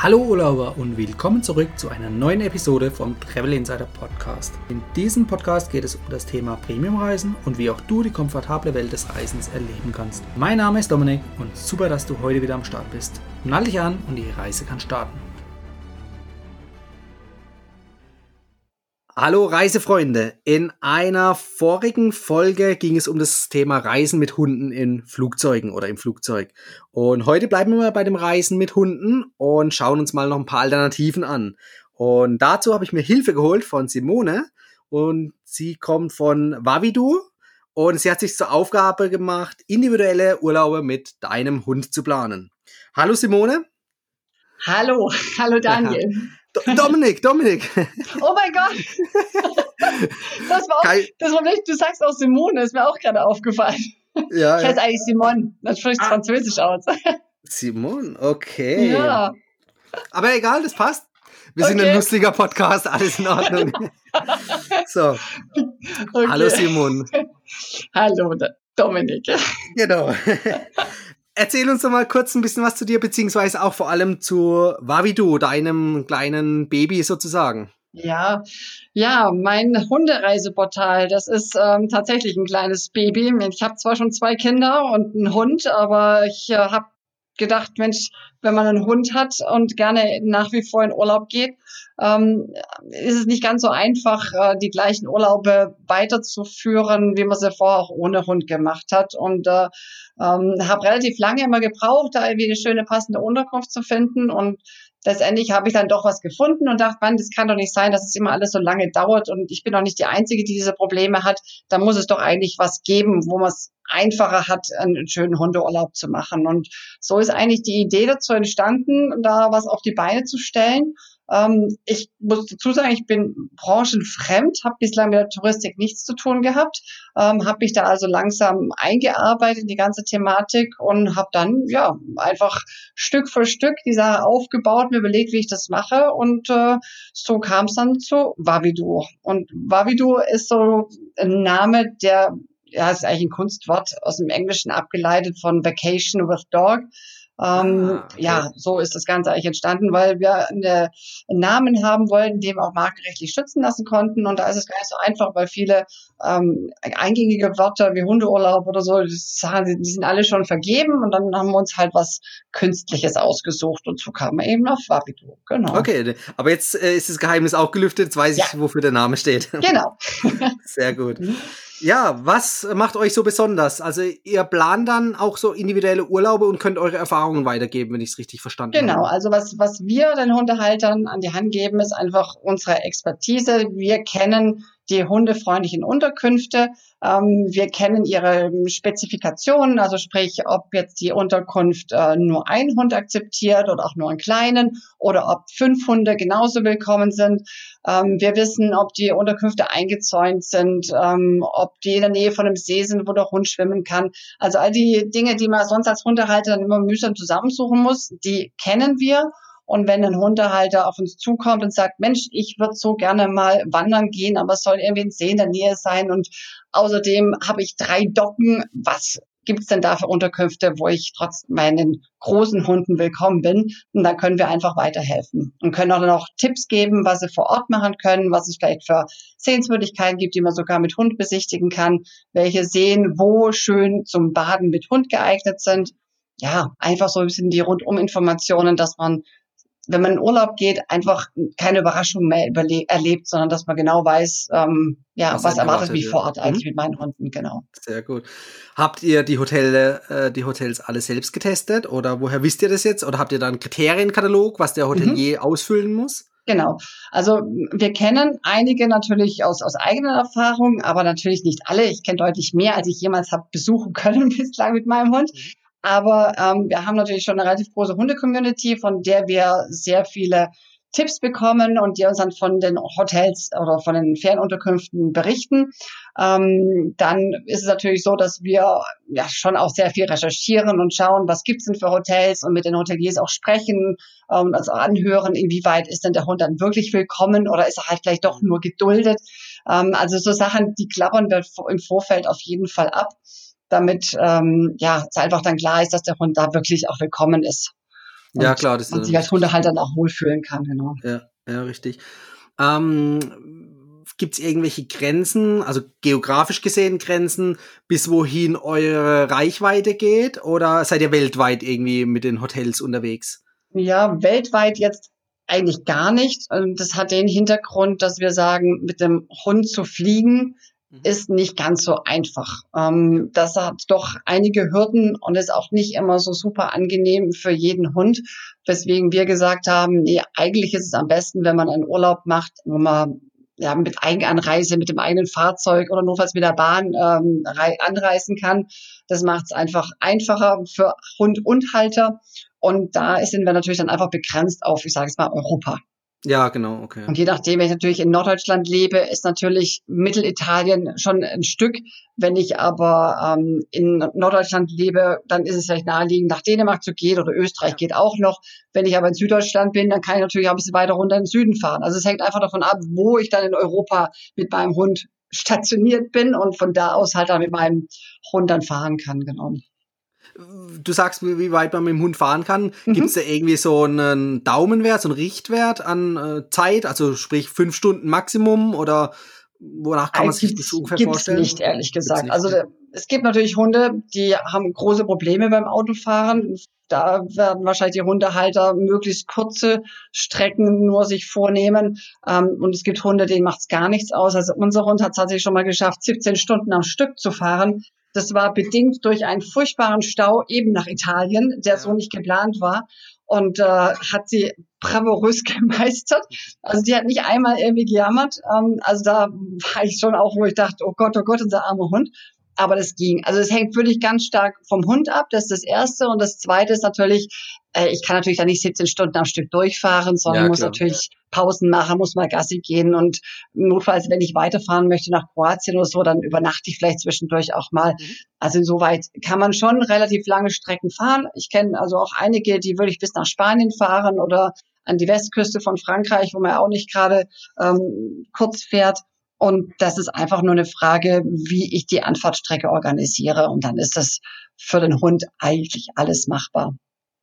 Hallo Urlauber und willkommen zurück zu einer neuen Episode vom Travel Insider Podcast. In diesem Podcast geht es um das Thema Premiumreisen und wie auch du die komfortable Welt des Reisens erleben kannst. Mein Name ist Dominik und super, dass du heute wieder am Start bist. Nall dich an und die Reise kann starten. Hallo Reisefreunde! In einer vorigen Folge ging es um das Thema Reisen mit Hunden in Flugzeugen oder im Flugzeug. Und heute bleiben wir mal bei dem Reisen mit Hunden und schauen uns mal noch ein paar Alternativen an. Und dazu habe ich mir Hilfe geholt von Simone und sie kommt von Wavidu und sie hat sich zur Aufgabe gemacht, individuelle Urlaube mit deinem Hund zu planen. Hallo Simone! Hallo, hallo Daniel. Dominik, Dominik. Oh mein Gott. Das war, auch, das war nicht, du sagst auch Simone, ist mir auch gerade aufgefallen. Ja, ich heiße ja. eigentlich Simon, das spricht ah. Französisch aus. Simon, okay. Ja. Aber egal, das passt. Wir okay. sind ein lustiger Podcast, alles in Ordnung. so. Okay. Hallo Simon. Hallo Dominik. Genau. Erzähl uns doch mal kurz ein bisschen was zu dir, beziehungsweise auch vor allem zu Wavidu, deinem kleinen Baby sozusagen. Ja, ja, mein Hundereiseportal, das ist ähm, tatsächlich ein kleines Baby. Ich habe zwar schon zwei Kinder und einen Hund, aber ich äh, habe gedacht, Mensch, wenn man einen Hund hat und gerne nach wie vor in Urlaub geht, ähm, ist es nicht ganz so einfach, äh, die gleichen Urlaube weiterzuführen, wie man sie vorher auch ohne Hund gemacht hat. Und äh, ähm, habe relativ lange immer gebraucht, da irgendwie eine schöne passende Unterkunft zu finden und letztendlich habe ich dann doch was gefunden und dachte, man, das kann doch nicht sein, dass es immer alles so lange dauert und ich bin doch nicht die Einzige, die diese Probleme hat. Da muss es doch eigentlich was geben, wo man es einfacher hat, einen schönen Hundeurlaub zu machen. Und so ist eigentlich die Idee dazu entstanden, da was auf die Beine zu stellen. Ähm, ich muss dazu sagen, ich bin branchenfremd, habe bislang mit der Touristik nichts zu tun gehabt, ähm, habe mich da also langsam eingearbeitet in die ganze Thematik und habe dann ja einfach Stück für Stück die Sache aufgebaut, mir überlegt, wie ich das mache und äh, so kam es dann zu Wavidu. Und Wavidu ist so ein Name, der ja, ist eigentlich ein Kunstwort aus dem Englischen abgeleitet von Vacation with Dog. Ähm, ah, okay. Ja, so ist das Ganze eigentlich entstanden, weil wir eine, einen Namen haben wollten, den wir auch markenrechtlich schützen lassen konnten. Und da ist es gar nicht so einfach, weil viele ähm, eingängige Wörter wie Hundeurlaub oder so, die sind alle schon vergeben. Und dann haben wir uns halt was Künstliches ausgesucht. Und so kam er eben auf Wabidu. Genau. Okay, aber jetzt äh, ist das Geheimnis auch gelüftet. Jetzt weiß ich, wofür der Name steht. Genau. Sehr gut. Ja, was macht euch so besonders? Also ihr plant dann auch so individuelle Urlaube und könnt eure Erfahrungen weitergeben, wenn ich es richtig verstanden genau, habe. Genau, also was, was wir den Hundehaltern an die Hand geben, ist einfach unsere Expertise. Wir kennen die hundefreundlichen Unterkünfte. Ähm, wir kennen ihre Spezifikationen, also sprich, ob jetzt die Unterkunft äh, nur ein Hund akzeptiert oder auch nur einen kleinen oder ob fünf Hunde genauso willkommen sind. Ähm, wir wissen, ob die Unterkünfte eingezäunt sind, ähm, ob die in der Nähe von einem See sind, wo der Hund schwimmen kann. Also all die Dinge, die man sonst als Hundehalter dann immer mühsam zusammensuchen muss, die kennen wir. Und wenn ein Hundehalter auf uns zukommt und sagt, Mensch, ich würde so gerne mal wandern gehen, aber es soll irgendwie ein See in der Nähe sein und außerdem habe ich drei Docken, was gibt es denn da für Unterkünfte, wo ich trotz meinen großen Hunden willkommen bin? Und da können wir einfach weiterhelfen und können auch noch Tipps geben, was sie vor Ort machen können, was es vielleicht für Sehenswürdigkeiten gibt, die man sogar mit Hund besichtigen kann, welche Seen wo schön zum Baden mit Hund geeignet sind. Ja, einfach so ein bisschen die Runduminformationen, dass man wenn man in Urlaub geht, einfach keine Überraschung mehr erlebt, sondern dass man genau weiß, ähm, ja, was, was erwartet mich vor Ort mhm. eigentlich mhm. mit meinen Hunden, genau. Sehr gut. Habt ihr die Hotels, äh, die Hotels alle selbst getestet oder woher wisst ihr das jetzt? Oder habt ihr da einen Kriterienkatalog, was der Hotelier mhm. ausfüllen muss? Genau. Also wir kennen einige natürlich aus, aus eigener Erfahrung, aber natürlich nicht alle. Ich kenne deutlich mehr, als ich jemals habe besuchen können bislang mit meinem Hund. Mhm. Aber ähm, wir haben natürlich schon eine relativ große Hunde-Community, von der wir sehr viele Tipps bekommen und die uns dann von den Hotels oder von den Fernunterkünften berichten. Ähm, dann ist es natürlich so, dass wir ja schon auch sehr viel recherchieren und schauen, was gibt's denn für Hotels und mit den Hoteliers auch sprechen und ähm, also anhören, inwieweit ist denn der Hund dann wirklich willkommen oder ist er halt vielleicht doch nur geduldet. Ähm, also so Sachen, die klappern wir im Vorfeld auf jeden Fall ab damit ähm, ja es einfach dann klar ist, dass der Hund da wirklich auch willkommen ist. Und ja, klar, das man sich als Hundehalter dann auch wohlfühlen kann, genau. Ja, ja, richtig. Ähm, Gibt es irgendwelche Grenzen, also geografisch gesehen Grenzen, bis wohin eure Reichweite geht? Oder seid ihr weltweit irgendwie mit den Hotels unterwegs? Ja, weltweit jetzt eigentlich gar nicht. Das hat den Hintergrund, dass wir sagen, mit dem Hund zu fliegen. Ist nicht ganz so einfach. Ähm, das hat doch einige Hürden und ist auch nicht immer so super angenehm für jeden Hund, weswegen wir gesagt haben, nee, eigentlich ist es am besten, wenn man einen Urlaub macht, wo man ja, mit Eigenanreise, mit dem eigenen Fahrzeug oder notfalls mit der Bahn ähm, anreisen kann. Das macht es einfach einfacher für Hund und Halter. Und da sind wir natürlich dann einfach begrenzt auf, ich sage es mal, Europa. Ja, genau, okay. Und je nachdem, wenn ich natürlich in Norddeutschland lebe, ist natürlich Mittelitalien schon ein Stück. Wenn ich aber ähm, in Norddeutschland lebe, dann ist es vielleicht naheliegend, nach Dänemark zu gehen oder Österreich geht auch noch. Wenn ich aber in Süddeutschland bin, dann kann ich natürlich auch ein bisschen weiter runter in den Süden fahren. Also es hängt einfach davon ab, wo ich dann in Europa mit meinem Hund stationiert bin und von da aus halt dann mit meinem Hund dann fahren kann, genau du sagst, wie weit man mit dem Hund fahren kann. Mhm. Gibt es da irgendwie so einen Daumenwert, so einen Richtwert an äh, Zeit? Also sprich fünf Stunden Maximum oder wonach kann man sich das ungefähr vorstellen? nicht, ehrlich gesagt. Nicht, also es gibt natürlich Hunde, die haben große Probleme beim Autofahren. Da werden wahrscheinlich die Hundehalter möglichst kurze Strecken nur sich vornehmen. Ähm, und es gibt Hunde, denen macht es gar nichts aus. Also unser Hund hat es tatsächlich schon mal geschafft, 17 Stunden am Stück zu fahren. Das war bedingt durch einen furchtbaren Stau eben nach Italien, der so nicht geplant war. Und äh, hat sie bravourös gemeistert. Also die hat nicht einmal irgendwie gejammert. Ähm, also da war ich schon auch, wo ich dachte, oh Gott, oh Gott, unser armer Hund aber das ging. Also es hängt wirklich ganz stark vom Hund ab, das ist das Erste. Und das Zweite ist natürlich, äh, ich kann natürlich da nicht 17 Stunden am Stück durchfahren, sondern ja, muss natürlich Pausen machen, muss mal Gassi gehen und notfalls, wenn ich weiterfahren möchte nach Kroatien oder so, dann übernachte ich vielleicht zwischendurch auch mal. Mhm. Also insoweit kann man schon relativ lange Strecken fahren. Ich kenne also auch einige, die würde ich bis nach Spanien fahren oder an die Westküste von Frankreich, wo man auch nicht gerade ähm, kurz fährt. Und das ist einfach nur eine Frage, wie ich die Anfahrtstrecke organisiere. Und dann ist das für den Hund eigentlich alles machbar.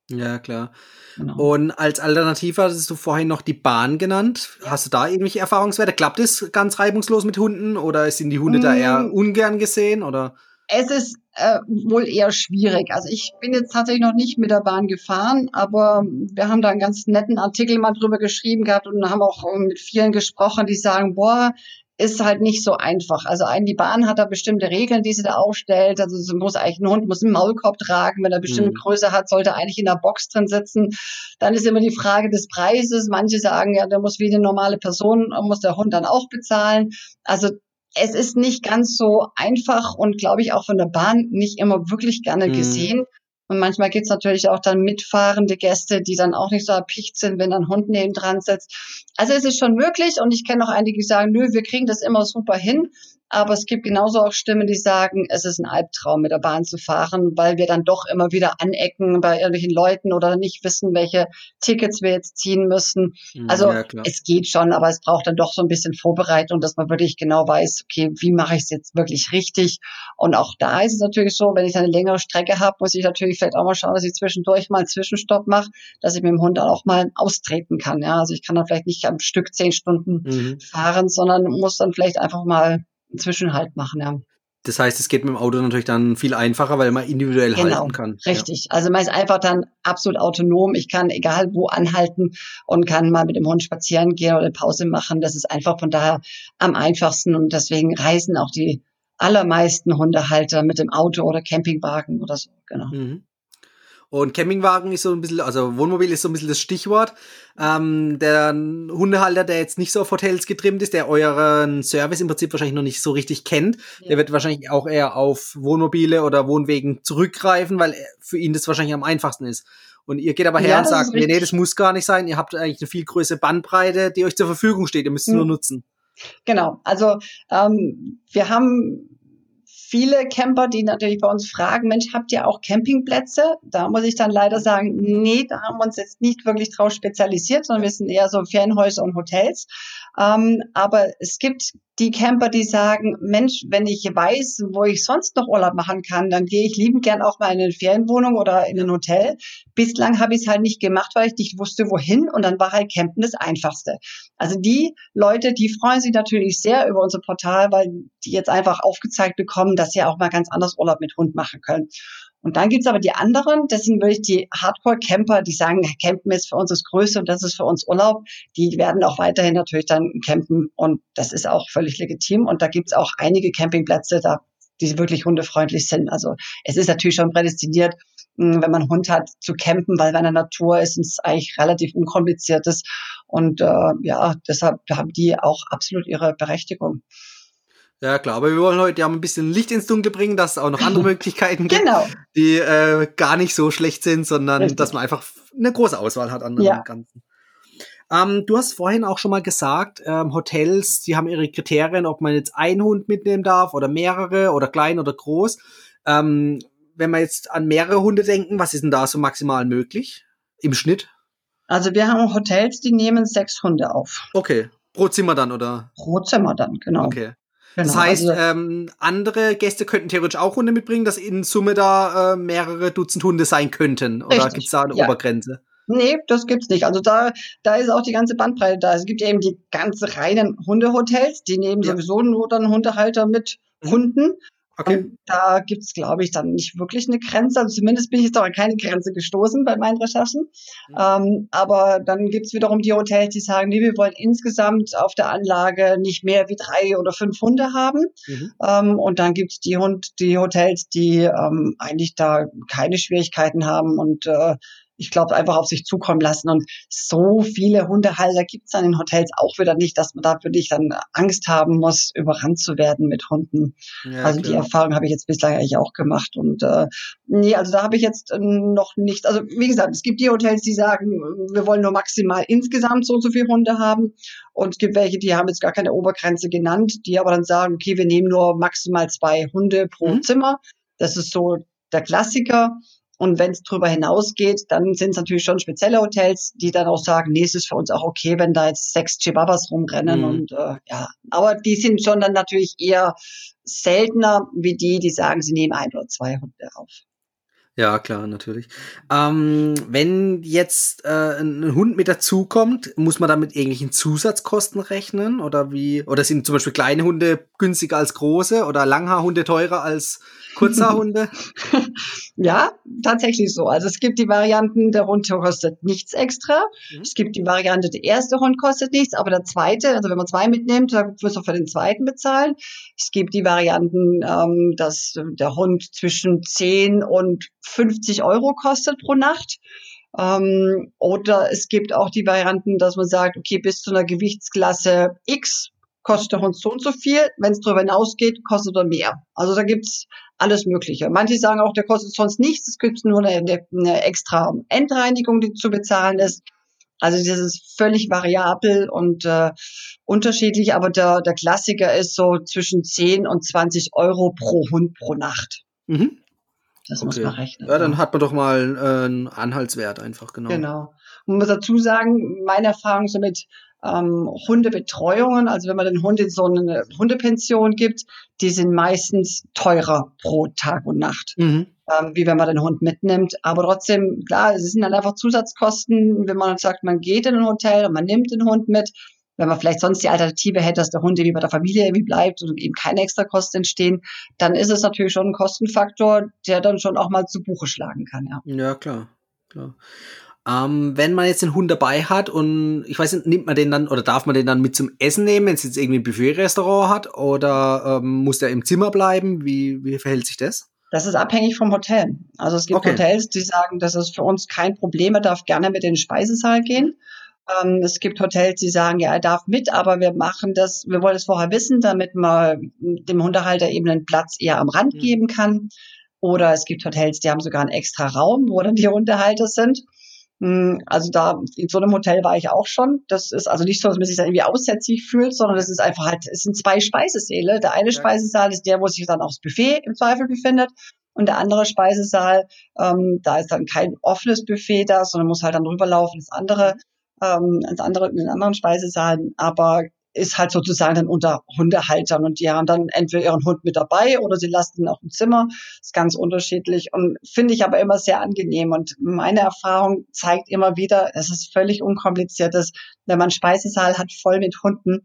Ja, klar. Genau. Und als Alternative hattest du vorhin noch die Bahn genannt. Ja. Hast du da irgendwelche Erfahrungswerte? Klappt es ganz reibungslos mit Hunden oder sind die Hunde mmh. da eher mm. ungern gesehen oder? Es ist äh, wohl eher schwierig. Also ich bin jetzt tatsächlich noch nicht mit der Bahn gefahren, aber wir haben da einen ganz netten Artikel mal drüber geschrieben gehabt und haben auch mit vielen gesprochen, die sagen, boah, ist halt nicht so einfach. Also ein, die Bahn hat da bestimmte Regeln, die sie da aufstellt. Also es muss eigentlich ein Hund muss einen Maulkorb tragen. Wenn er bestimmte mhm. Größe hat, sollte er eigentlich in der Box drin sitzen. Dann ist immer die Frage des Preises. Manche sagen, ja, der muss wie eine normale Person, muss der Hund dann auch bezahlen. Also es ist nicht ganz so einfach und glaube ich auch von der Bahn nicht immer wirklich gerne mhm. gesehen. Und manchmal gibt's natürlich auch dann mitfahrende Gäste, die dann auch nicht so erpicht sind, wenn ein Hund neben dran sitzt. Also es ist schon möglich und ich kenne auch einige, die sagen, nö, wir kriegen das immer super hin. Aber es gibt genauso auch Stimmen, die sagen, es ist ein Albtraum, mit der Bahn zu fahren, weil wir dann doch immer wieder anecken bei irgendwelchen Leuten oder nicht wissen, welche Tickets wir jetzt ziehen müssen. Mhm, also ja, es geht schon, aber es braucht dann doch so ein bisschen Vorbereitung, dass man wirklich genau weiß, okay, wie mache ich es jetzt wirklich richtig? Und auch da ist es natürlich so, wenn ich eine längere Strecke habe, muss ich natürlich vielleicht auch mal schauen, dass ich zwischendurch mal einen Zwischenstopp mache, dass ich mit dem Hund dann auch mal austreten kann. Ja, also ich kann dann vielleicht nicht am Stück zehn Stunden mhm. fahren, sondern muss dann vielleicht einfach mal Zwischenhalt machen, ja. Das heißt, es geht mit dem Auto natürlich dann viel einfacher, weil man individuell genau, halten kann. Richtig. Ja. Also man ist einfach dann absolut autonom. Ich kann egal wo anhalten und kann mal mit dem Hund spazieren gehen oder Pause machen. Das ist einfach von daher am einfachsten und deswegen reisen auch die allermeisten Hundehalter mit dem Auto oder Campingwagen oder so. Genau. Mhm. Und Campingwagen ist so ein bisschen, also Wohnmobil ist so ein bisschen das Stichwort. Ähm, der Hundehalter, der jetzt nicht so auf Hotels getrimmt ist, der euren Service im Prinzip wahrscheinlich noch nicht so richtig kennt, ja. der wird wahrscheinlich auch eher auf Wohnmobile oder Wohnwegen zurückgreifen, weil für ihn das wahrscheinlich am einfachsten ist. Und ihr geht aber her ja, und sagt, nee, nee, das muss gar nicht sein. Ihr habt eigentlich eine viel größere Bandbreite, die euch zur Verfügung steht. Ihr müsst es hm. nur nutzen. Genau. Also ähm, wir haben viele Camper, die natürlich bei uns fragen, Mensch, habt ihr auch Campingplätze? Da muss ich dann leider sagen, nee, da haben wir uns jetzt nicht wirklich drauf spezialisiert, sondern wir sind eher so Ferienhäuser und Hotels. Ähm, aber es gibt die Camper, die sagen, Mensch, wenn ich weiß, wo ich sonst noch Urlaub machen kann, dann gehe ich liebend gern auch mal in eine Ferienwohnung oder in ein Hotel. Bislang habe ich es halt nicht gemacht, weil ich nicht wusste, wohin und dann war halt Campen das Einfachste. Also die Leute, die freuen sich natürlich sehr über unser Portal, weil die jetzt einfach aufgezeigt bekommen, dass sie auch mal ganz anders Urlaub mit Hund machen können. Und dann gibt's aber die anderen, das sind wirklich die Hardcore-Camper, die sagen, Campen ist für uns das Größte und das ist für uns Urlaub. Die werden auch weiterhin natürlich dann campen und das ist auch völlig legitim. Und da gibt's auch einige Campingplätze, da, die wirklich hundefreundlich sind. Also es ist natürlich schon prädestiniert, hm, wenn man Hund hat, zu campen, weil bei der Natur ist es eigentlich relativ unkompliziertes. Und äh, ja, deshalb haben die auch absolut ihre Berechtigung. Ja, klar, aber wir wollen heute ja ein bisschen Licht ins Dunkel bringen, dass es auch noch andere Möglichkeiten gibt, genau. die äh, gar nicht so schlecht sind, sondern Richtig. dass man einfach eine große Auswahl hat an ja. dem Ganzen. Ähm, du hast vorhin auch schon mal gesagt, ähm, Hotels, die haben ihre Kriterien, ob man jetzt einen Hund mitnehmen darf oder mehrere oder klein oder groß. Ähm, wenn wir jetzt an mehrere Hunde denken, was ist denn da so maximal möglich im Schnitt? Also wir haben Hotels, die nehmen sechs Hunde auf. Okay. Pro Zimmer dann, oder? Pro Zimmer dann, genau. Okay. Genau, das heißt, also, ähm, andere Gäste könnten theoretisch auch Hunde mitbringen, dass in Summe da äh, mehrere Dutzend Hunde sein könnten. Oder gibt es da eine ja. Obergrenze? Nee, das gibt's nicht. Also da, da ist auch die ganze Bandbreite da. Es gibt eben die ganz reinen Hundehotels, die nehmen ja. sowieso nur dann Hundehalter mit. Hunden. Okay. Und da gibt's, glaube ich, dann nicht wirklich eine Grenze. Also zumindest bin ich jetzt auch an keine Grenze gestoßen bei meinen Recherchen. Mhm. Ähm, aber dann gibt's wiederum die Hotels, die sagen, nee, wir wollen insgesamt auf der Anlage nicht mehr wie drei oder fünf Hunde haben. Mhm. Ähm, und dann gibt's die, Hund, die Hotels, die ähm, eigentlich da keine Schwierigkeiten haben und äh, ich glaube, einfach auf sich zukommen lassen. Und so viele Hundehalter gibt es an den Hotels auch wieder nicht, dass man da wirklich dann Angst haben muss, überrannt zu werden mit Hunden. Ja, also klar. die Erfahrung habe ich jetzt bislang eigentlich auch gemacht. Und äh, nee, also da habe ich jetzt äh, noch nicht, also wie gesagt, es gibt die Hotels, die sagen, wir wollen nur maximal insgesamt so und so viele Hunde haben. Und es gibt welche, die haben jetzt gar keine Obergrenze genannt, die aber dann sagen, okay, wir nehmen nur maximal zwei Hunde pro mhm. Zimmer. Das ist so der Klassiker. Und wenn es darüber hinausgeht, dann sind es natürlich schon spezielle Hotels, die dann auch sagen, nee, es ist für uns auch okay, wenn da jetzt sechs Chibabas rumrennen. Mhm. Und äh, ja, aber die sind schon dann natürlich eher seltener wie die, die sagen, sie nehmen ein oder zwei Hunde auf. Ja, klar, natürlich. Ähm, wenn jetzt äh, ein Hund mit dazukommt, muss man damit irgendwelchen Zusatzkosten rechnen? Oder wie? Oder sind zum Beispiel kleine Hunde günstiger als große oder Langhaarhunde teurer als Kurzhaarhunde? ja, tatsächlich so. Also es gibt die Varianten, der Hund kostet nichts extra. Mhm. Es gibt die Variante, der erste Hund kostet nichts, aber der zweite, also wenn man zwei mitnimmt, dann muss man für den zweiten bezahlen. Es gibt die Varianten, ähm, dass der Hund zwischen 10 und 50 Euro kostet pro Nacht. Ähm, oder es gibt auch die Varianten, dass man sagt, okay, bis zu einer Gewichtsklasse X kostet der Hund so und so viel. Wenn es darüber hinausgeht, kostet er mehr. Also da gibt's alles Mögliche. Manche sagen auch, der kostet sonst nichts. Es gibt nur eine, eine extra Endreinigung, die zu bezahlen ist. Also das ist völlig variabel und äh, unterschiedlich, aber der, der Klassiker ist so zwischen 10 und 20 Euro pro Hund pro Nacht. Mhm. Das okay. muss man rechnen. Ja, dann hat man doch mal äh, einen Anhaltswert einfach, genau. Genau. Man muss dazu sagen, meine Erfahrung so mit ähm, Hundebetreuungen, also wenn man den Hund in so eine Hundepension gibt, die sind meistens teurer pro Tag und Nacht, mhm. ähm, wie wenn man den Hund mitnimmt. Aber trotzdem, klar, es sind dann einfach Zusatzkosten, wenn man sagt, man geht in ein Hotel und man nimmt den Hund mit. Wenn man vielleicht sonst die Alternative hätte, dass der Hund irgendwie bei der Familie irgendwie bleibt und eben keine extra Kosten entstehen, dann ist es natürlich schon ein Kostenfaktor, der dann schon auch mal zu Buche schlagen kann. Ja, ja klar. klar. Ähm, wenn man jetzt den Hund dabei hat und ich weiß nicht, nimmt man den dann oder darf man den dann mit zum Essen nehmen, wenn es jetzt irgendwie ein Buffet-Restaurant hat oder ähm, muss der im Zimmer bleiben? Wie, wie verhält sich das? Das ist abhängig vom Hotel. Also es gibt okay. Hotels, die sagen, das ist für uns kein Problem, er darf gerne mit in den Speisesaal gehen. Ähm, es gibt Hotels, die sagen, ja, er darf mit, aber wir machen das, wir wollen es vorher wissen, damit man dem Hundehalter eben einen Platz eher am Rand mhm. geben kann. Oder es gibt Hotels, die haben sogar einen extra Raum, wo dann die Hundehalter sind. Hm, also da, in so einem Hotel war ich auch schon. Das ist also nicht so, dass man sich da irgendwie aussätzlich fühlt, sondern es ist einfach halt, es sind zwei Speisesäle. Der eine ja. Speisesaal ist der, wo sich dann auch das Buffet im Zweifel befindet. Und der andere Speisesaal, ähm, da ist dann kein offenes Buffet da, sondern muss halt dann rüberlaufen ins andere, ähm, ins andere, in den anderen Speisesaal. Aber ist halt sozusagen dann unter Hundehaltern und die haben dann entweder ihren Hund mit dabei oder sie lassen ihn auf dem Zimmer. Ist ganz unterschiedlich und finde ich aber immer sehr angenehm. Und meine Erfahrung zeigt immer wieder, es ist völlig unkompliziert, dass wenn man Speisesaal hat voll mit Hunden,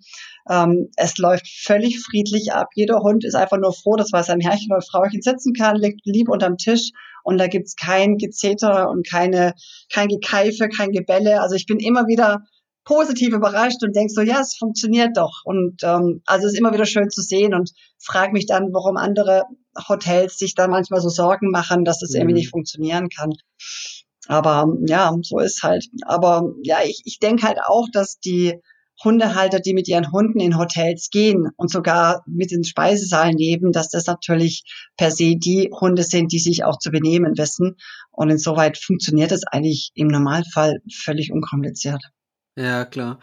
ähm, es läuft völlig friedlich ab. Jeder Hund ist einfach nur froh, dass er sein Herrchen oder Frauchen sitzen kann, liegt lieb unterm Tisch und da gibt's kein Gezeter und keine, kein Gekeife, kein Gebälle. Also ich bin immer wieder positiv überrascht und denke so, ja, es funktioniert doch. Und ähm, also es ist immer wieder schön zu sehen und frage mich dann, warum andere Hotels sich da manchmal so Sorgen machen, dass es mhm. irgendwie nicht funktionieren kann. Aber ja, so ist halt. Aber ja, ich, ich denke halt auch, dass die Hundehalter, die mit ihren Hunden in Hotels gehen und sogar mit den Speisesaalen leben, dass das natürlich per se die Hunde sind, die sich auch zu benehmen wissen. Und insoweit funktioniert das eigentlich im Normalfall völlig unkompliziert. Ja, klar.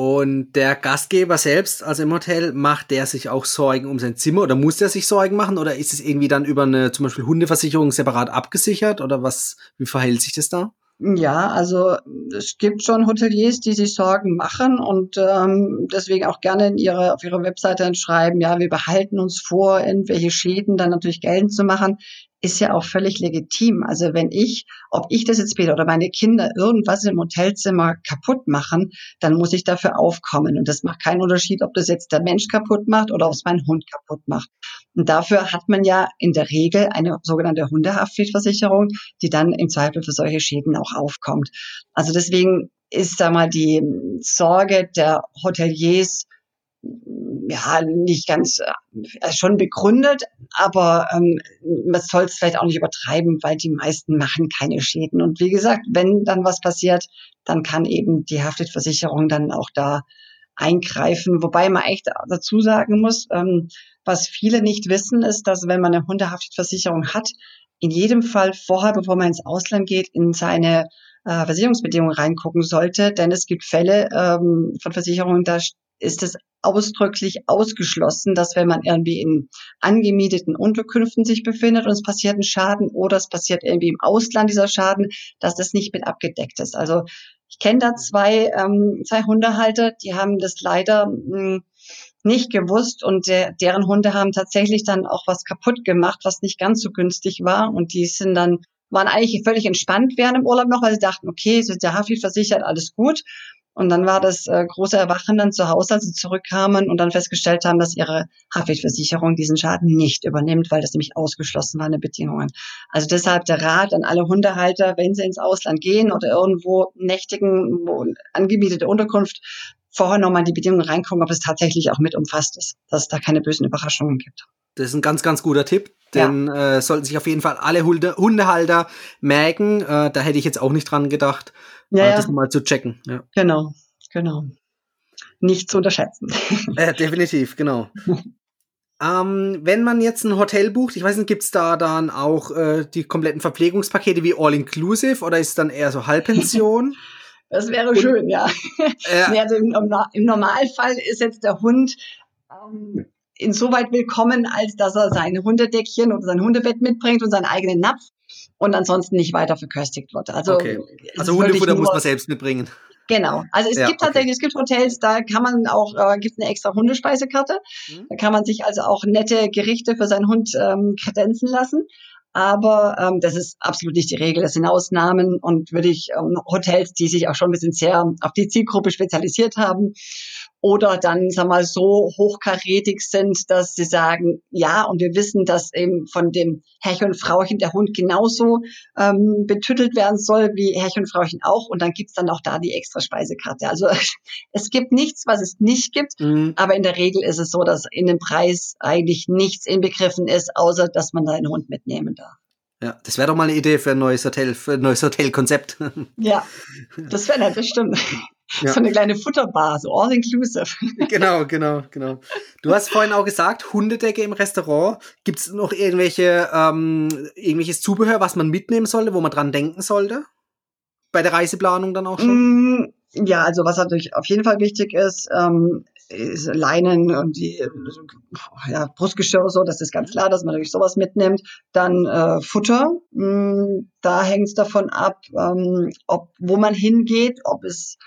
Und der Gastgeber selbst, also im Hotel, macht der sich auch Sorgen um sein Zimmer oder muss der sich Sorgen machen oder ist es irgendwie dann über eine zum Beispiel Hundeversicherung separat abgesichert oder was, wie verhält sich das da? Ja, also es gibt schon Hoteliers, die sich Sorgen machen und ähm, deswegen auch gerne in ihre, auf ihre Webseite schreiben, ja, wir behalten uns vor, irgendwelche Schäden dann natürlich geltend zu machen ist ja auch völlig legitim. Also wenn ich, ob ich das jetzt später oder meine Kinder irgendwas im Hotelzimmer kaputt machen, dann muss ich dafür aufkommen. Und das macht keinen Unterschied, ob das jetzt der Mensch kaputt macht oder ob es mein Hund kaputt macht. Und dafür hat man ja in der Regel eine sogenannte Hundehaftpflichtversicherung, die dann im Zweifel für solche Schäden auch aufkommt. Also deswegen ist da mal die Sorge der Hoteliers ja, nicht ganz äh, schon begründet, aber ähm, man soll es vielleicht auch nicht übertreiben, weil die meisten machen keine Schäden. Und wie gesagt, wenn dann was passiert, dann kann eben die Haftpflichtversicherung dann auch da eingreifen. Wobei man echt dazu sagen muss, ähm, was viele nicht wissen, ist, dass wenn man eine Hundehaftpflichtversicherung hat, in jedem Fall vorher, bevor man ins Ausland geht, in seine äh, Versicherungsbedingungen reingucken sollte, denn es gibt Fälle ähm, von Versicherungen, da ist es ausdrücklich ausgeschlossen, dass wenn man irgendwie in angemieteten Unterkünften sich befindet und es passiert ein Schaden oder es passiert irgendwie im Ausland dieser Schaden, dass das nicht mit abgedeckt ist. Also ich kenne da zwei, ähm, zwei Hundehalter, die haben das leider mh, hm, nicht gewusst und der, deren Hunde haben tatsächlich dann auch was kaputt gemacht, was nicht ganz so günstig war und die sind dann waren eigentlich völlig entspannt während dem Urlaub noch, weil sie dachten, okay, sind der Hafi versichert, alles gut. Und dann war das äh, große Erwachen dann zu Hause, als sie zurückkamen und dann festgestellt haben, dass ihre Haftpflichtversicherung diesen Schaden nicht übernimmt, weil das nämlich ausgeschlossen war in den Bedingungen. Also deshalb der Rat an alle Hundehalter, wenn sie ins Ausland gehen oder irgendwo nächtigen, wo angemietete Unterkunft, vorher nochmal in die Bedingungen reingucken, ob es tatsächlich auch mit umfasst ist, dass es da keine bösen Überraschungen gibt. Das ist ein ganz, ganz guter Tipp, denn ja. äh, sollten sich auf jeden Fall alle Hunde, Hundehalter merken. Äh, da hätte ich jetzt auch nicht dran gedacht ja, ja. das mal zu checken. Ja. Genau, genau. Nicht zu unterschätzen. Äh, definitiv, genau. ähm, wenn man jetzt ein Hotel bucht, ich weiß nicht, gibt es da dann auch äh, die kompletten Verpflegungspakete wie All-Inclusive oder ist es dann eher so Halbpension? Das wäre schön, ja. Äh, also im, im, Normalfall ist jetzt der Hund ähm, insoweit willkommen, als dass er sein Hundedeckchen oder sein Hundebett mitbringt und seinen eigenen Napf und ansonsten nicht weiter verköstigt wird. Also, okay. also Hundefutter muss man selbst mitbringen. Genau. Also es ja, gibt tatsächlich, okay. es gibt Hotels, da kann man auch, äh, gibt eine extra Hundespeisekarte. Mhm. Da kann man sich also auch nette Gerichte für seinen Hund ähm, kredenzen lassen. Aber ähm, das ist absolut nicht die Regel. Das sind Ausnahmen und würde ich ähm, Hotels, die sich auch schon ein bisschen sehr auf die Zielgruppe spezialisiert haben, oder dann, sag mal, so hochkarätig sind, dass sie sagen, ja, und wir wissen, dass eben von dem Herrchen und Frauchen der Hund genauso ähm, betüttelt werden soll wie Herrchen und Frauchen auch. Und dann gibt's dann auch da die extra Speisekarte. Also es gibt nichts, was es nicht gibt, mhm. aber in der Regel ist es so, dass in dem Preis eigentlich nichts inbegriffen ist, außer dass man da einen Hund mitnehmen darf. Ja, das wäre doch mal eine Idee für ein neues Hotel, für ein neues Hotelkonzept. Ja, das wäre das stimmt. Ja. So eine kleine Futterbar, so all inclusive. Genau, genau, genau. Du hast vorhin auch gesagt, Hundedecke im Restaurant. Gibt es noch irgendwelche, ähm, irgendwelches Zubehör, was man mitnehmen sollte, wo man dran denken sollte? Bei der Reiseplanung dann auch schon? Mm, ja, also was natürlich auf jeden Fall wichtig ist, ähm, ist Leinen und die ja, Brustgeschirr so, das ist ganz klar, dass man natürlich sowas mitnimmt. Dann äh, Futter, mh, mm, da hängt es davon ab, ähm, ob wo man hingeht, ob es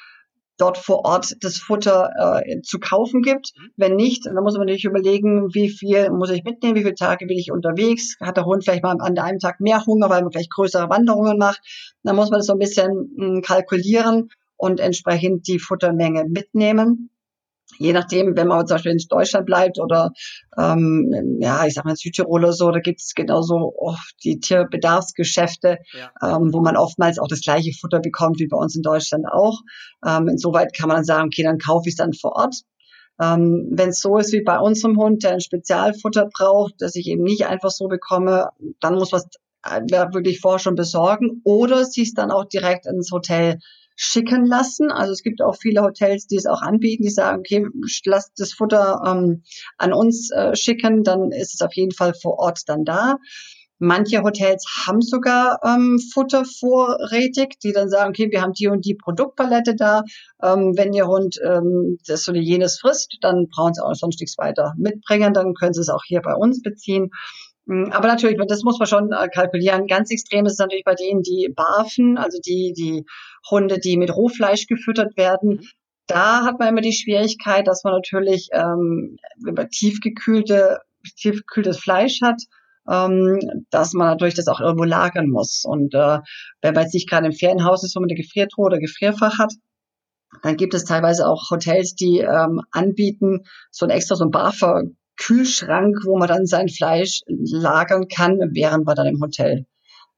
dort vor Ort das Futter äh, zu kaufen gibt. Mhm. Wenn nicht, dann muss man natürlich überlegen, wie viel muss ich mitnehmen, wie viele Tage bin ich unterwegs. Hat der Hund vielleicht mal an einem Tag mehr Hunger, weil man vielleicht größere Wanderungen macht. Dann muss man das so ein bisschen mh, hm, kalkulieren und entsprechend die Futtermenge mitnehmen je nachdem, wenn man zum Beispiel in Deutschland bleibt oder ähm, ja, ich sag mal Südtirol oder so, da gibt es genauso oft die Tierbedarfsgeschäfte, ja. ähm, wo man oftmals auch das gleiche Futter bekommt wie bei uns in Deutschland auch. Ähm, insoweit kann man dann sagen, okay, dann kaufe ich es dann vor Ort. Ähm, Wenn es so ist wie bei unserem Hund, der ein Spezialfutter braucht, das ich eben nicht einfach so bekomme, dann muss man es äh, wirklich vorher schon besorgen oder es dann auch direkt ins Hotel schicken lassen. Also es gibt auch viele Hotels, die es auch anbieten, die sagen, okay, lasst das Futter ähm, an uns äh, schicken, dann ist es auf jeden Fall vor Ort dann da. Manche Hotels haben sogar ähm, Futter vorrätig, die dann sagen, okay, wir haben die und die Produktpalette da. Ähm, wenn Ihr Hund ähm, das oder jenes frisst, dann brauchen Sie auch sonst nichts weiter mitbringen. Dann können Sie es auch hier bei uns beziehen. Hm, aber natürlich, das muss man schon äh, kalkulieren. Ganz extrem ist es natürlich bei denen, die barfen, also die, die Hunde, die mit Rohfleisch gefüttert werden. Mhm. Da hat man immer die Schwierigkeit, dass man natürlich, ähm, wenn man tiefgekühlte, tiefgekühltes Fleisch hat, ähm, dass man natürlich das auch irgendwo lagern muss. Und äh, wenn man jetzt nicht gerade im Ferienhaus ist, wo man eine Gefriertruhe oder Gefrierfach hat, dann gibt es teilweise auch Hotels, die ähm, anbieten, so ein extra so ein Barfer Kühlschrank, wo man dann sein Fleisch lagern kann, während man dann im Hotel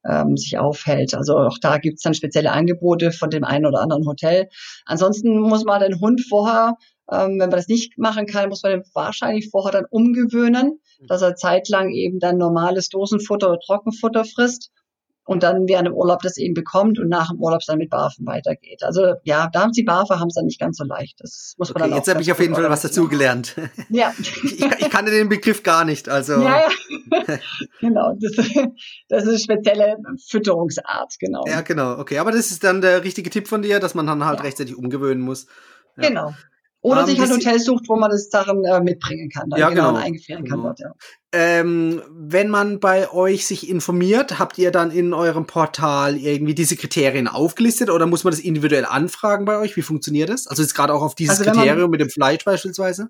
ähm, sich aufhält. Also auch da gibt es dann spezielle Angebote von dem einen oder anderen Hotel. Ansonsten muss man den Hund vorher, ähm, wenn man das nicht machen kann, muss man den wahrscheinlich vorher dann umgewöhnen, mhm. dass er zeitlang eben dann normales Dosenfutter oder Trockenfutter frisst und dann während dem Urlaub das eben bekommt und nach dem Urlaub dann mit Barfen weitergeht. Also ja, da haben sie Barfer haben es dann nicht ganz so leicht. Das muss man okay, dann Jetzt habe ich auf jeden Fall was dazugelernt. Ja. ich, ich kannte den Begriff gar nicht. Also. Ja, ja. genau. Das, das ist eine spezielle Fütterungsart, genau. Ja, genau. Okay, aber das ist dann der richtige Tipp von dir, dass man dann halt ja. rechtzeitig umgewöhnen muss. Ja. Genau. Oder ähm, sich halt Hotels sucht, wo man das Sachen äh, mitbringen kann, dann ja, genau, genau. eingefrieren kann genau. dort, ja. Ähm, wenn man bei euch sich informiert, habt ihr dann in eurem Portal irgendwie diese Kriterien aufgelistet oder muss man das individuell anfragen bei euch? Wie funktioniert das? Also jetzt gerade auch auf dieses also Kriterium man, mit dem Fleisch beispielsweise?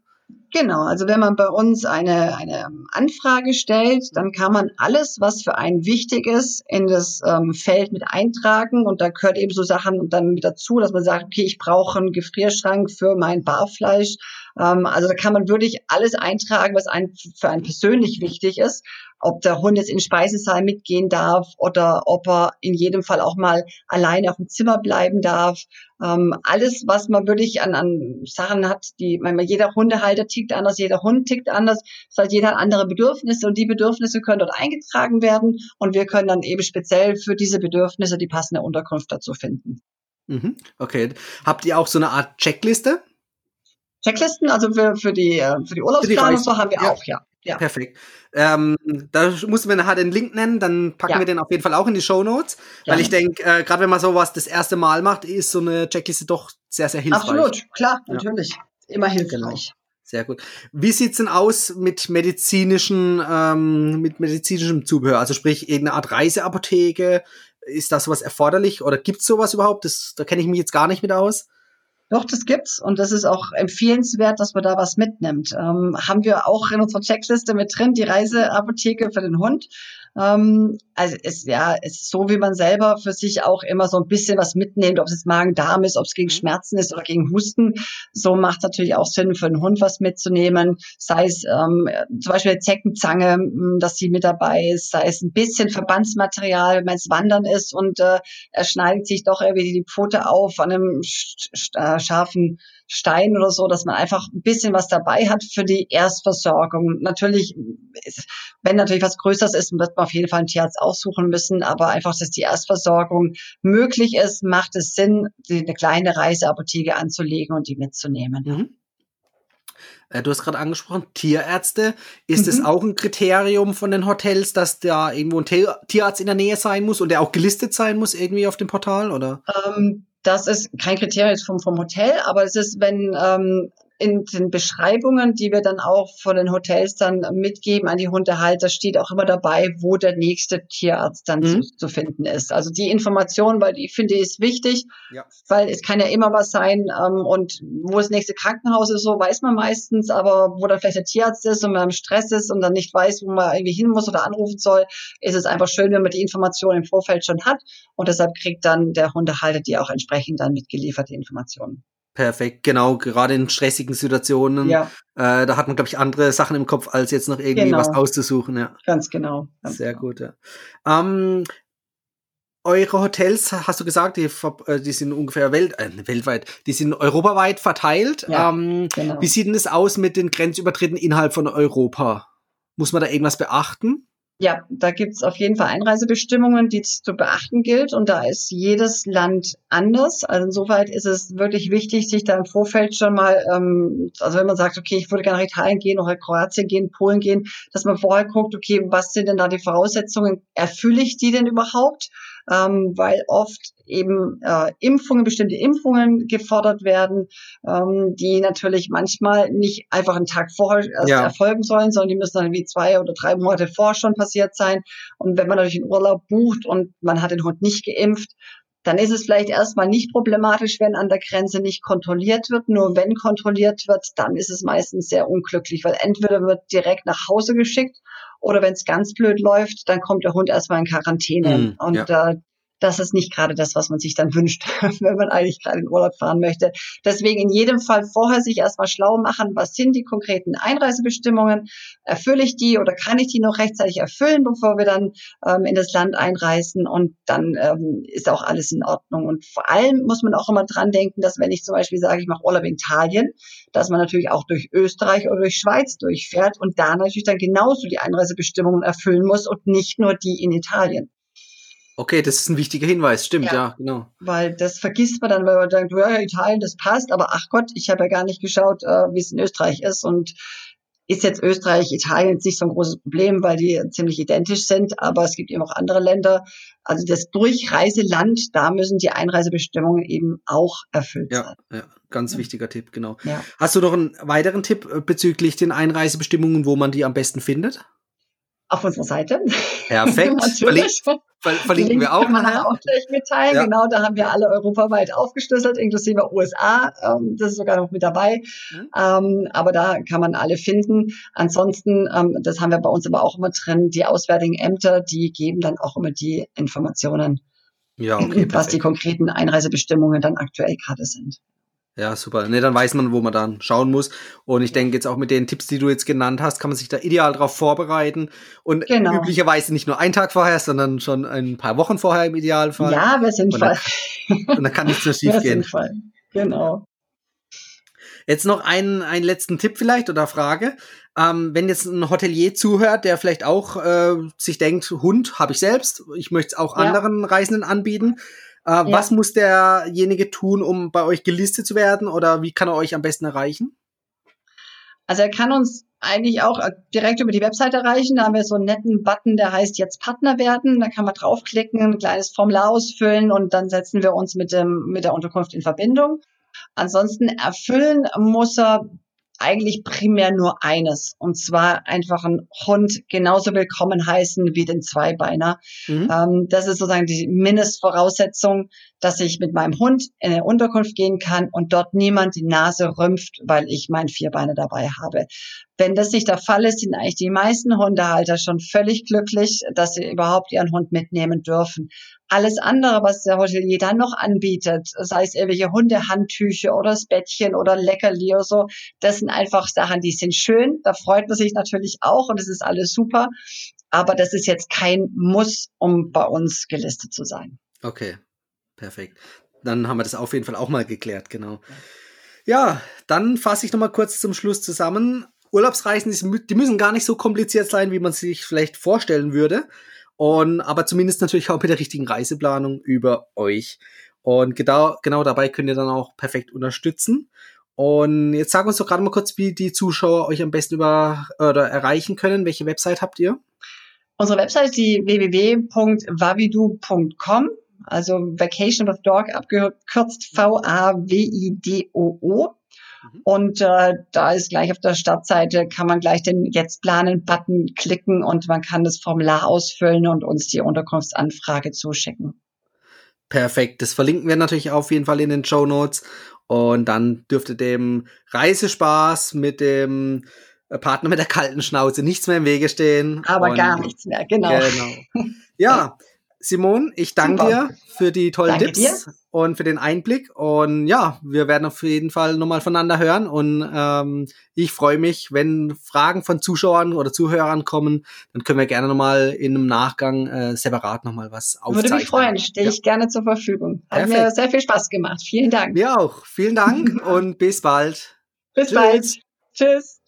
Genau, also wenn man bei uns eine, eine Anfrage stellt, dann kann man alles, was für einen wichtig ist, in das ähm, Feld mit eintragen und da gehört eben so Sachen dann mit dazu, dass man sagt, okay, ich brauche einen Gefrierschrank für mein Barfleisch. Ähm, also da kann man wirklich alles eintragen, was ein, für einen persönlich wichtig ist ob der Hund jetzt in den Speisesaal mitgehen darf oder ob er in jedem Fall auch mal alleine auf dem Zimmer bleiben darf. Ähm, alles, was man wirklich an, an Sachen hat, die, manchmal jeder Hundehalter tickt anders, jeder Hund tickt anders, das heißt, jeder hat andere Bedürfnisse und die Bedürfnisse können dort eingetragen werden und wir können dann eben speziell für diese Bedürfnisse die passende Unterkunft dazu finden. Mhm, okay. Habt ihr auch so eine Art Checkliste? Checklisten, also für, für die, äh, für die Urlaubsplanung so haben wir ja. auch, ja. Ja. Perfekt. Ähm, da mussten wir nachher den Link nennen, dann packen ja. wir den auf jeden Fall auch in die Show Notes, weil ich denke, äh, gerade wenn man sowas das erste Mal macht, ist so eine Checkliste doch sehr, sehr hilfreich. Absolut, klar, natürlich. Immer hilfreich. Genau. Sehr gut. Wie sieht's denn aus mit medizinischen, ähm, mit medizinischem Zubehör? Also sprich, irgendeine Art Reiseapotheke? Ist das sowas erforderlich oder gibt's sowas überhaupt? Das, da kenne ich mich jetzt gar nicht mit aus. Doch, das gibt's und das ist auch empfehlenswert, dass man da was mitnimmt. Ähm, haben wir auch in unserer Checkliste mit drin, die Reiseapotheke für den Hund. Ähm, also es ja, es ist so, wie man selber für sich auch immer so ein bisschen was mitnimmt, ob es jetzt Magen-Darm ist, ob es gegen mhm. Schmerzen ist oder gegen Husten. So macht es natürlich auch Sinn, für einen Hund was mitzunehmen. Sei es ähm, zum Beispiel eine Zeckenzange, hm, dass sie mit dabei ist, sei es ein bisschen Verbandsmaterial, wenn es Wandern ist und äh, er schneidet sich doch irgendwie die Pfote auf an einem äh, scharfen Stein oder so, dass man einfach ein bisschen was dabei hat für die Erstversorgung. Natürlich, wenn natürlich was Größeres ist, wird man auf jeden Fall einen Tierarzt aussuchen müssen, aber einfach, dass die Erstversorgung möglich ist, macht es Sinn, eine kleine Reiseapotheke anzulegen und die mitzunehmen. Mhm. Äh, du hast gerade angesprochen, Tierärzte. Ist es mhm. auch ein Kriterium von den Hotels, dass da irgendwo ein Tierarzt in der Nähe sein muss und der auch gelistet sein muss irgendwie auf dem Portal, oder? Ähm, das ist kein Kriterium vom, vom Hotel, aber es ist, wenn ähm, in den Beschreibungen, die wir dann auch von den Hotels dann mitgeben an die Hundehalter, steht auch immer dabei, wo der nächste Tierarzt dann mhm. zu, zu, finden ist. Also die Information, weil ich finde, ist wichtig, ja. weil es kann ja immer was sein ähm, und wo das nächste Krankenhaus ist, so weiß man meistens, aber wo dann vielleicht der Tierarzt ist und man im Stress ist und dann nicht weiß, wo man irgendwie hin muss oder anrufen soll, ist es einfach schön, wenn man die Information im Vorfeld schon hat und deshalb kriegt dann der Hundehalter die auch entsprechend dann mitgeliefert, die Informationen. Perfekt, genau, gerade in stressigen Situationen. Ja. Äh, da hat man, glaube ich, andere Sachen im Kopf, als jetzt noch irgendwie genau. was auszusuchen. Ja. Ganz genau. Ganz Sehr genau. gut, ja. Ähm, eure Hotels, hast du gesagt, die, äh, die sind ungefähr welt, äh, weltweit, die sind europaweit verteilt. Ja, ähm, genau. Wie sieht denn es aus mit den Grenzübertritten innerhalb von Europa? Muss man da irgendwas beachten? Ja, da gibt's auf jeden Fall Einreisebestimmungen, die zu beachten gilt. Und da ist jedes Land anders. Also insoweit ist es wirklich wichtig, sich da im Vorfeld schon mal, ähm, also wenn man sagt, okay, ich würde gerne nach Italien gehen oder Kroatien gehen, Polen gehen, dass man vorher guckt, okay, was sind denn da die Voraussetzungen? Erfülle ich die denn überhaupt? Ähm, weil oft eben äh, Impfungen, bestimmte Impfungen gefordert werden, ähm, die natürlich manchmal nicht einfach einen Tag vorher erst ja. erfolgen sollen, sondern die müssen dann wie zwei oder drei Monate vorher schon passiert sein. Und wenn man natürlich einen Urlaub bucht und man hat den Hund nicht geimpft, dann ist es vielleicht erstmal nicht problematisch, wenn an der Grenze nicht kontrolliert wird. Nur wenn kontrolliert wird, dann ist es meistens sehr unglücklich, weil entweder wird direkt nach Hause geschickt oder wenn es ganz blöd läuft, dann kommt der Hund erstmal in Quarantäne. Mm, und ja. äh, das ist nicht gerade das, was man sich dann wünscht, wenn man eigentlich gerade in Urlaub fahren möchte. Deswegen in jedem Fall vorher sich erstmal schlau machen, was sind die konkreten Einreisebestimmungen, erfülle ich die oder kann ich die noch rechtzeitig erfüllen, bevor wir dann ähm, in das Land einreisen und dann ähm, ist auch alles in Ordnung. Und vor allem muss man auch immer dran denken, dass wenn ich zum Beispiel sage, ich mache Urlaub in Italien, dass man natürlich auch durch Österreich oder durch Schweiz durchfährt und da natürlich dann genauso die Einreisebestimmungen erfüllen muss und nicht nur die in Italien. Okay, das ist ein wichtiger Hinweis, stimmt, ja, ja genau. Weil das vergisst man dann, weil man denkt, ja, Italien, das passt, aber ach Gott, ich habe ja gar nicht geschaut, äh, wie es in Österreich ist und ist jetzt Österreich, Italien nicht so ein großes Problem, weil die ziemlich identisch sind, aber es gibt eben auch andere Länder. Also das Durchreiseland, da müssen die Einreisebestimmungen eben auch erfüllt ja, sein. Ja, ganz wichtiger Tipp, genau. Ja. Hast du noch einen weiteren Tipp äh, bezüglich den Einreisebestimmungen, wo man die am besten findet? Auf unserer Seite. Perfekt. Verlinkt, verlinken wir auch. Kann man auch gleich mitteilen. Ja. Genau, da haben wir alle europaweit aufgeschlüsselt, inklusive USA. Ähm, das ist sogar noch mit dabei. Mhm. Ähm, aber da kann man alle finden. Ansonsten, ähm, das haben wir bei uns aber auch immer drin, die Auswärtigen Ämter, die geben dann auch immer die Informationen, ja, okay, was die konkreten Einreisebestimmungen dann aktuell gerade sind. Ja, super. Ne, dann weiß man, wo man dann schauen muss. Und ich denke jetzt auch mit den Tipps, die du jetzt genannt hast, kann man sich da ideal darauf vorbereiten. Und genau. üblicherweise nicht nur einen Tag vorher, sondern schon ein paar Wochen vorher im Idealfall. Ja, wir sind voll. Und dann kann nichts mehr schief gehen. Genau. Jetzt noch einen, einen letzten Tipp vielleicht oder Frage. Ähm, wenn jetzt ein Hotelier zuhört, der vielleicht auch äh, sich denkt, Hund habe ich selbst, ich möchte es auch ja. anderen Reisenden anbieten. Äh, ja. Was muss derjenige tun, um bei euch gelistet zu werden oder wie kann er euch am besten erreichen? Also er kann uns eigentlich auch äh, direkt über die Website erreichen. Da haben wir so einen netten Button, der heißt jetzt Partner werden. Da kann man draufklicken, ein kleines Formular ausfüllen und dann setzen wir uns mit dem, mit der Unterkunft in Verbindung. Ansonsten erfüllen muss er eigentlich primär nur eines, und zwar einfach einen Hund genauso willkommen heißen wie den Zweibeiner. Mhm. Ähm, das ist sozusagen die Mindestvoraussetzung, dass ich mit meinem Hund in eine Unterkunft gehen kann und dort niemand die Nase rümpft, weil ich mein Vierbeine dabei habe. Wenn das nicht der Fall ist, sind eigentlich die meisten Hundehalter schon völlig glücklich, dass sie überhaupt ihren Hund mitnehmen dürfen. Alles andere, was der Hotelier dann noch anbietet, sei es irgendwelche Hundehandtücher oder das Bettchen oder Leckerli oder so, das sind einfach Sachen, die sind schön. Da freut man sich natürlich auch und es ist alles super. Aber das ist jetzt kein Muss, um bei uns gelistet zu sein. Okay, perfekt. Dann haben wir das auf jeden Fall auch mal geklärt, genau. Ja, dann fasse ich nochmal kurz zum Schluss zusammen. Urlaubsreisen, die müssen gar nicht so kompliziert sein, wie man sich vielleicht vorstellen würde. Und, aber zumindest natürlich auch mit der richtigen Reiseplanung über euch. Und genau, genau dabei könnt ihr dann auch perfekt unterstützen. Und jetzt sag uns doch gerade mal kurz, wie die Zuschauer euch am besten über oder erreichen können. Welche Website habt ihr? Unsere Website ist die www.vavidu.com, also Vacation with Dog abgekürzt V-A-W-I-D-O-O. Mhm. Und äh, da ist gleich auf der Startseite, kann man gleich den Jetzt planen-Button klicken und man kann das Formular ausfüllen und uns die Unterkunftsanfrage zuschicken. Perfekt. Das verlinken wir natürlich auf jeden Fall in den Show Notes. Und dann dürfte dem Reisespaß mit dem Partner mit der kalten Schnauze nichts mehr im Wege stehen. Aber und gar nichts mehr, genau. genau. Ja, Simon, ich danke Super. dir für die tollen danke Tipps dir. und für den Einblick. Und ja, wir werden auf jeden Fall nochmal voneinander hören. Und ähm, ich freue mich, wenn Fragen von Zuschauern oder Zuhörern kommen, dann können wir gerne nochmal in einem Nachgang äh, separat nochmal was aufzeichnen. Würde mich freuen, stehe ich gerne zur Verfügung. Hat Perfekt. mir sehr viel Spaß gemacht. Vielen Dank. Mir auch. Vielen Dank und bis bald. Bis Tschüss. bald. Tschüss.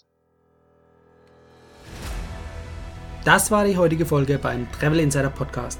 Das war die heutige Folge beim Travel Insider Podcast.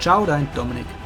Ciao, dein Dominik.